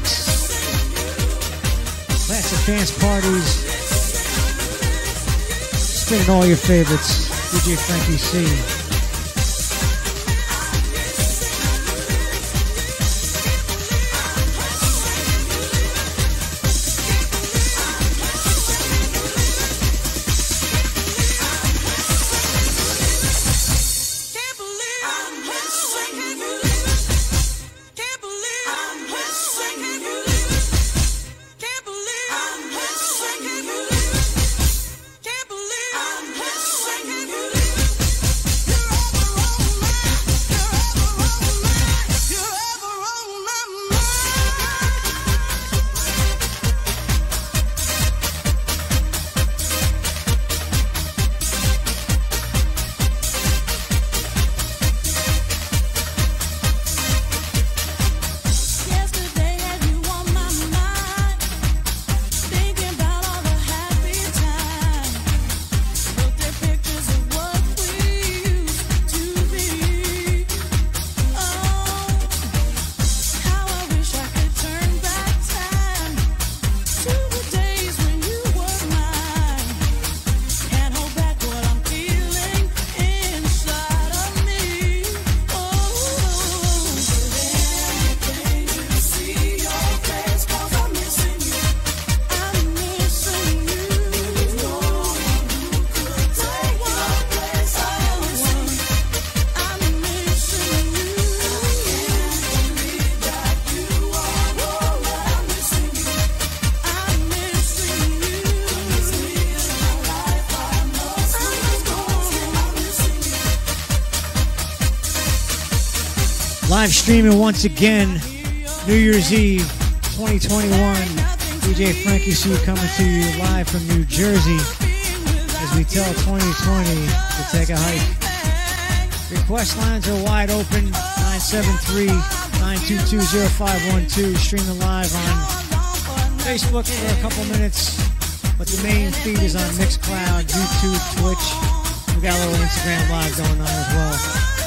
Mix. Classic dance parties. Spinning all your favorites. DJ Frankie C. streaming once again, New Year's Eve 2021. DJ Frankie C coming to you live from New Jersey as we tell 2020 to take a hike. Request lines are wide open 973 922 0512. Streaming live on Facebook for a couple minutes, but the main feed is on Mixcloud, YouTube, Twitch. We got a little Instagram live going on as well.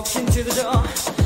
walked into the door.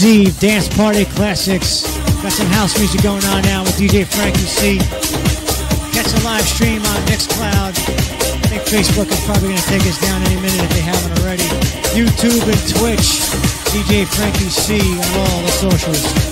Year's Eve dance party classics. Got some house music going on now with DJ Frankie C. Catch a live stream on Mixcloud. I think Facebook is probably going to take us down any minute if they haven't already. YouTube and Twitch. DJ Frankie C on all the socials.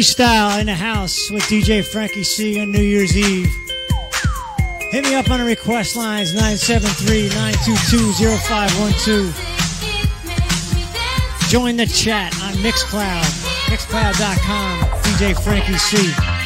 Freestyle in the house with DJ Frankie C on New Year's Eve. Hit me up on the request lines 973-922-0512. Join the chat on Mixcloud, mixcloud.com, DJ Frankie C.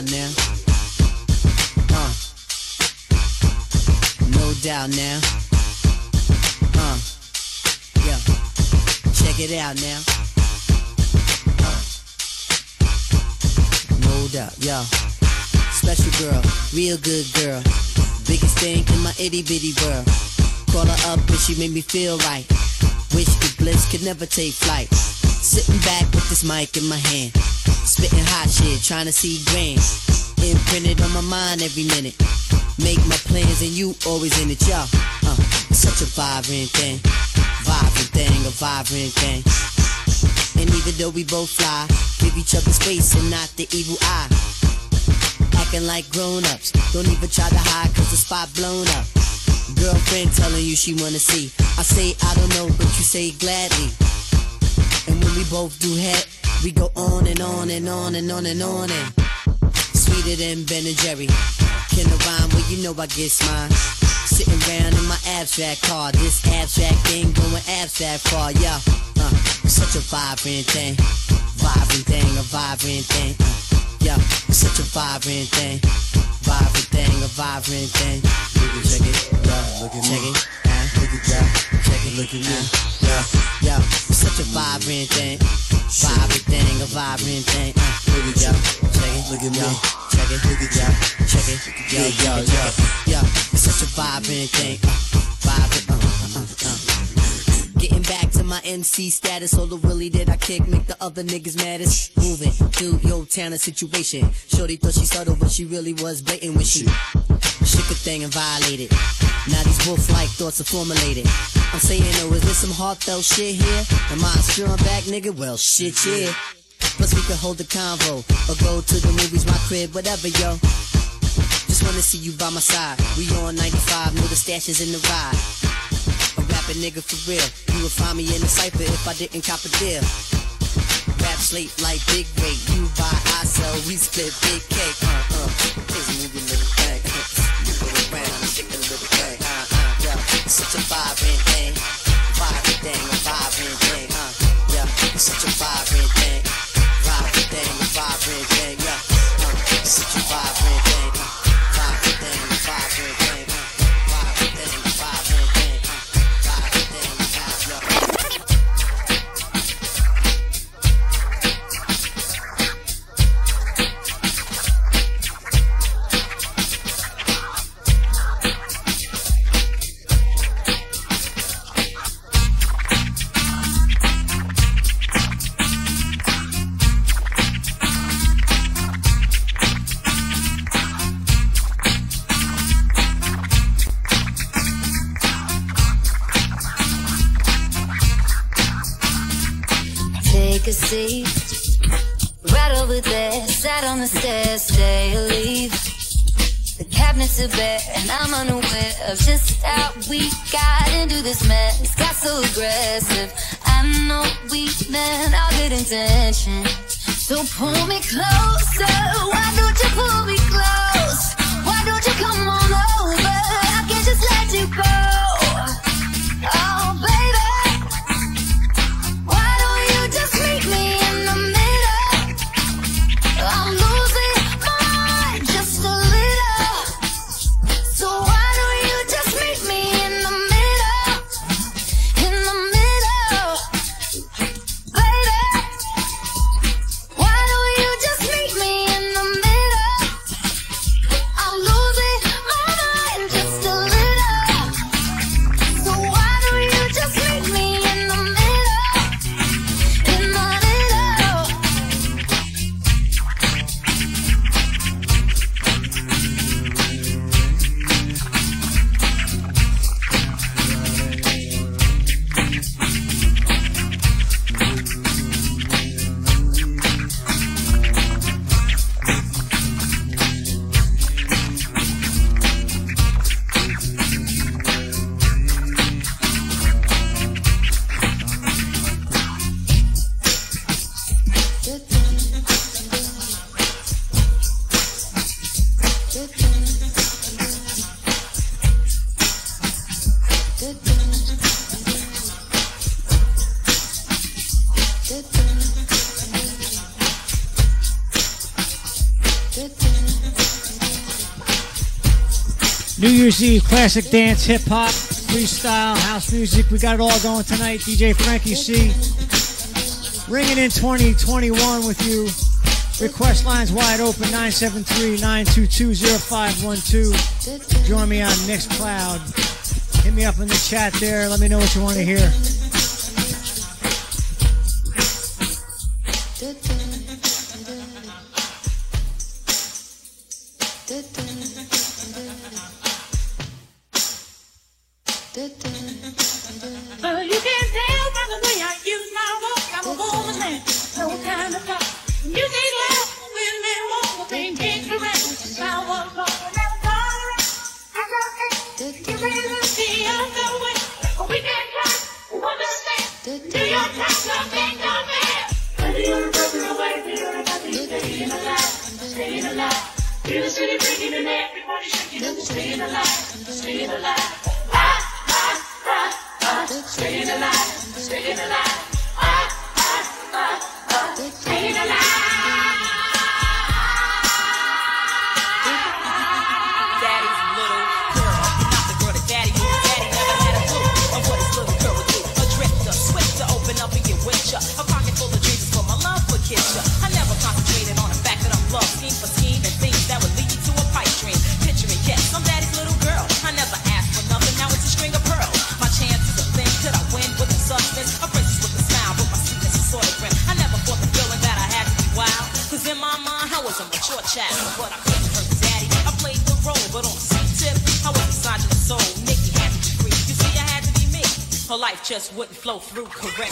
out now. Uh. No doubt now. Uh. Yeah. Check it out now. Uh. No doubt, yo. Special girl, real good girl. Biggest thing in my itty bitty world. Call her up and she made me feel right. Wish the bliss could never take flight. Sitting back with this mic in my hand. Spitting hot shit, trying to see grand. Imprinted on my mind every minute. Make my plans and you always in it, yo. Uh, such a vibrant thing. Vibrant thing, a vibrant thing. And even though we both fly, give each other space and not the evil eye. Acting like grown-ups, don't even try to hide cause the spot blown up. Girlfriend telling you she wanna see. I say I don't know, but you say gladly. And when we both do head, we go on and on and on and on and on and sweeter than Ben and Jerry. Can I rhyme? Well, you know I get mine. Sitting around in my abstract car, this abstract thing going abstract far, yeah. Uh, such a vibrant thing, vibrant thing, a vibrant thing. Uh, yeah, such a vibrant thing, vibrant thing, a vibrant thing. Look at check it, yeah, look at check me. it, uh, look at yeah, check it, look at me, yeah, yeah, such a vibrant thing, vibrant thing, a vibrant thing. Uh, look at yeah, check it, look at me, check it, look at yeah, check it, yeah, yeah, yeah, yeah, it's such a vibrant thing, uh, back to my MC status, all the willy did I kick, make the other niggas maddest. Moving through your town and situation. Shorty thought she subtle, but she really was blatant when she shook a thing and violated. Now these wolf-like thoughts are formulated. I'm saying, oh, is there some heartfelt shit here? Am I a strong back nigga? Well, shit, yeah. Plus we could hold the convo or go to the movies, my crib, whatever, yo. Just wanna see you by my side. We on 95, know the stash is in the ride. A nigga for real. You would find me in the cipher if I didn't cop a deal. Rap slate like big weight. You buy, I sell, we split big cake. Uh uh. This movie little thing. Move it around, shake a little thing. Uh uh. Yeah. Such a vibrant thing. Vibrant thing, a vibrant thing. Uh. Yeah. Such a vibrant classic dance, hip hop, freestyle, house music. We got it all going tonight. DJ Frankie C. Ringing in 2021 with you. Request lines wide open 973-922-0512. Join me on Mixcloud. Hit me up in the chat there. Let me know what you want to hear. Neighbors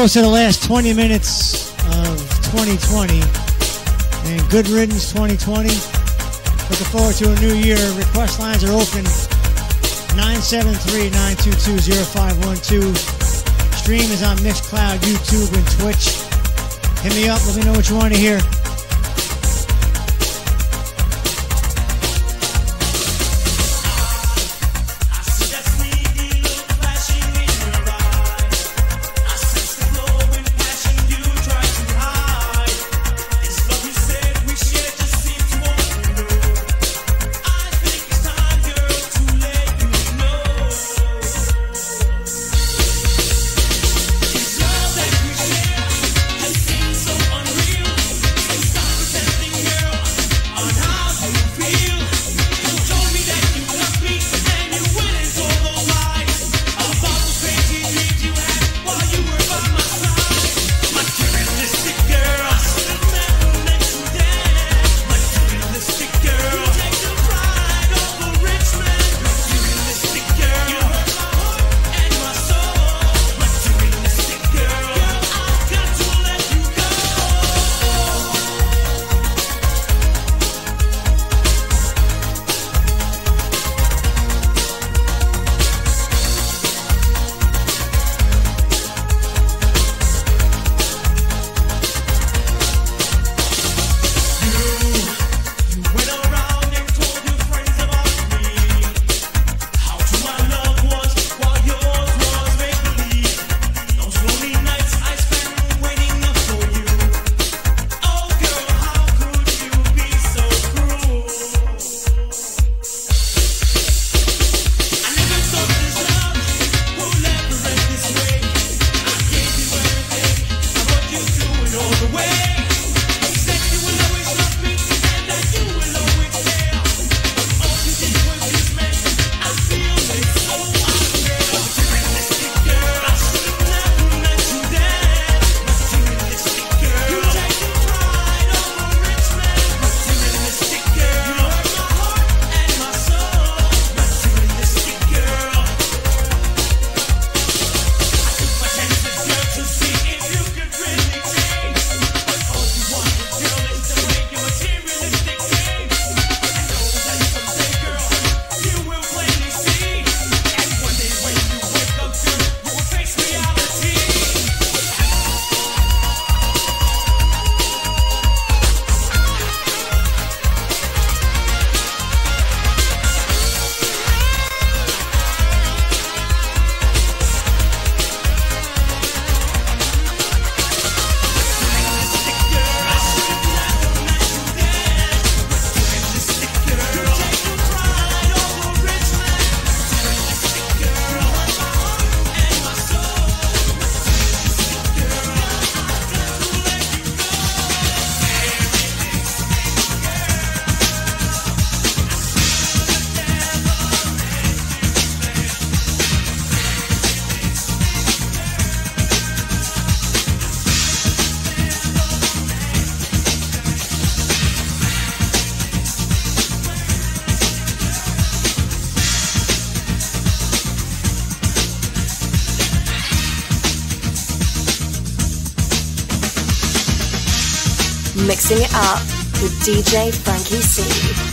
close to the last 20 minutes of 2020 and good riddance 2020. Looking forward to a new year. Request lines are open 973 922 0512. Stream is on Mixcloud, YouTube, and Twitch. Hit me up. Let me know what you want to hear. Mixing it up with DJ Frankie C.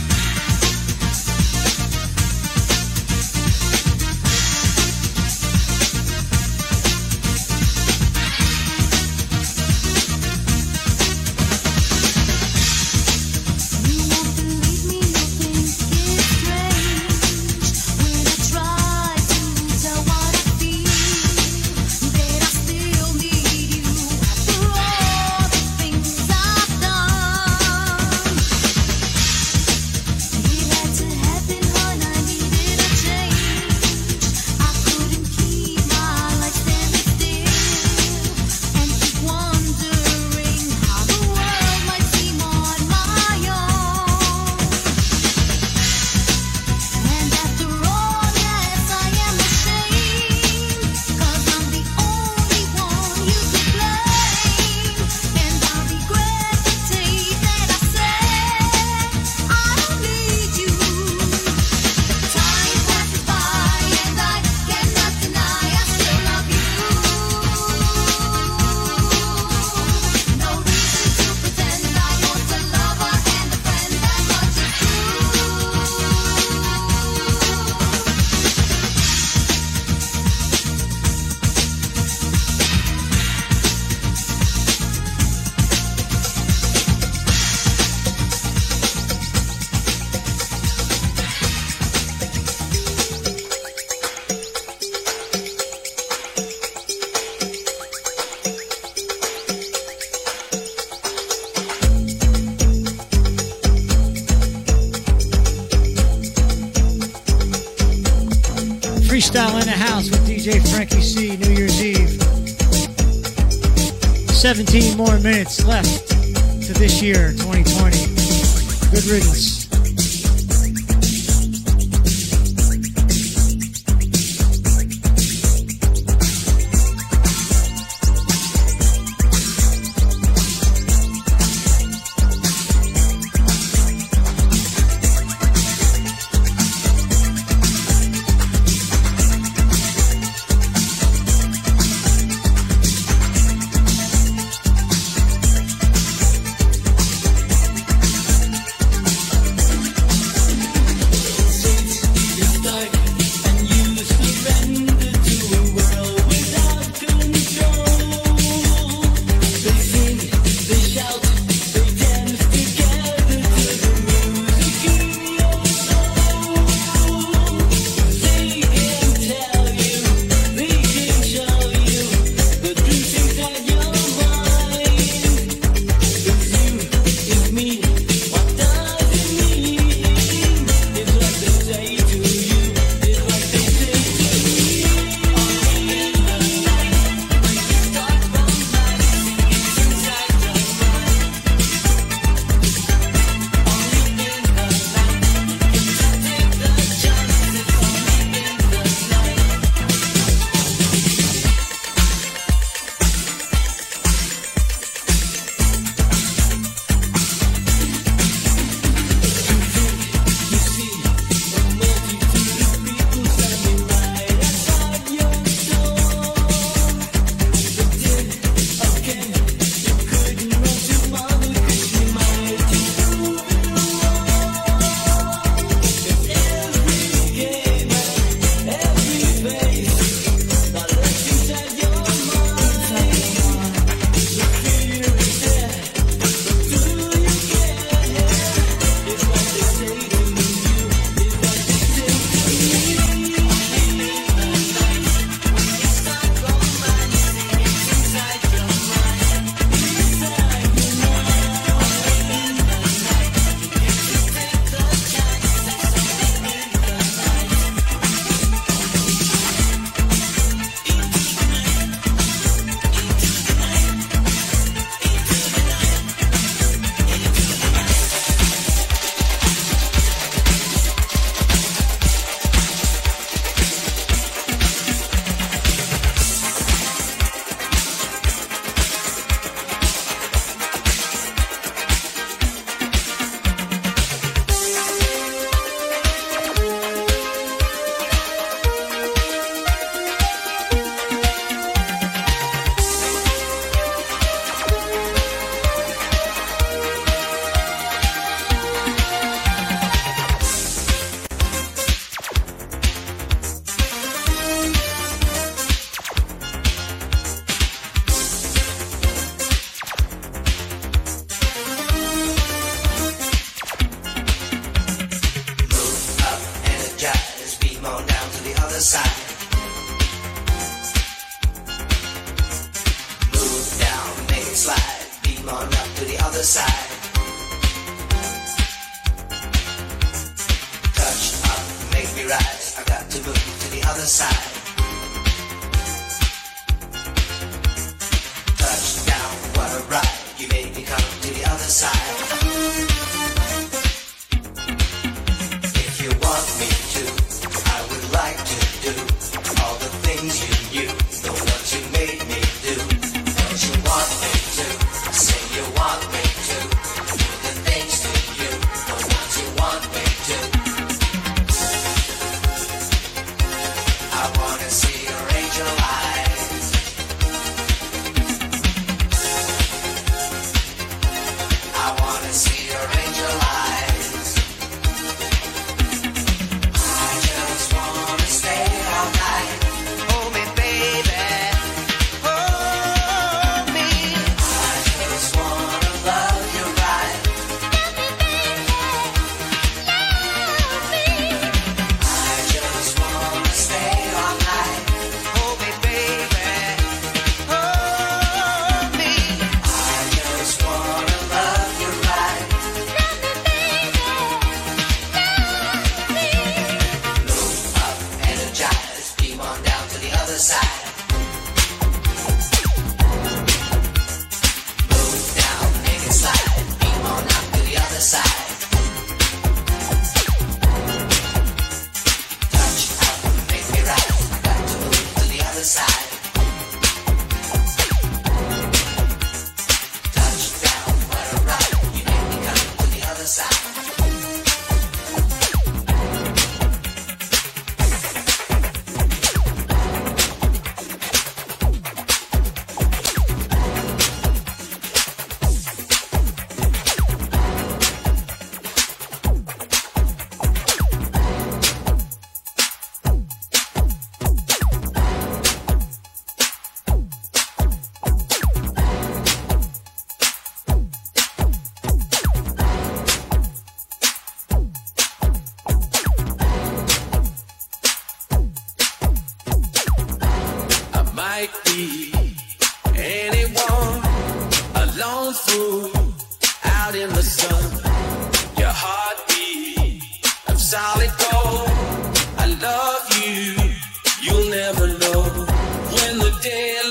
nights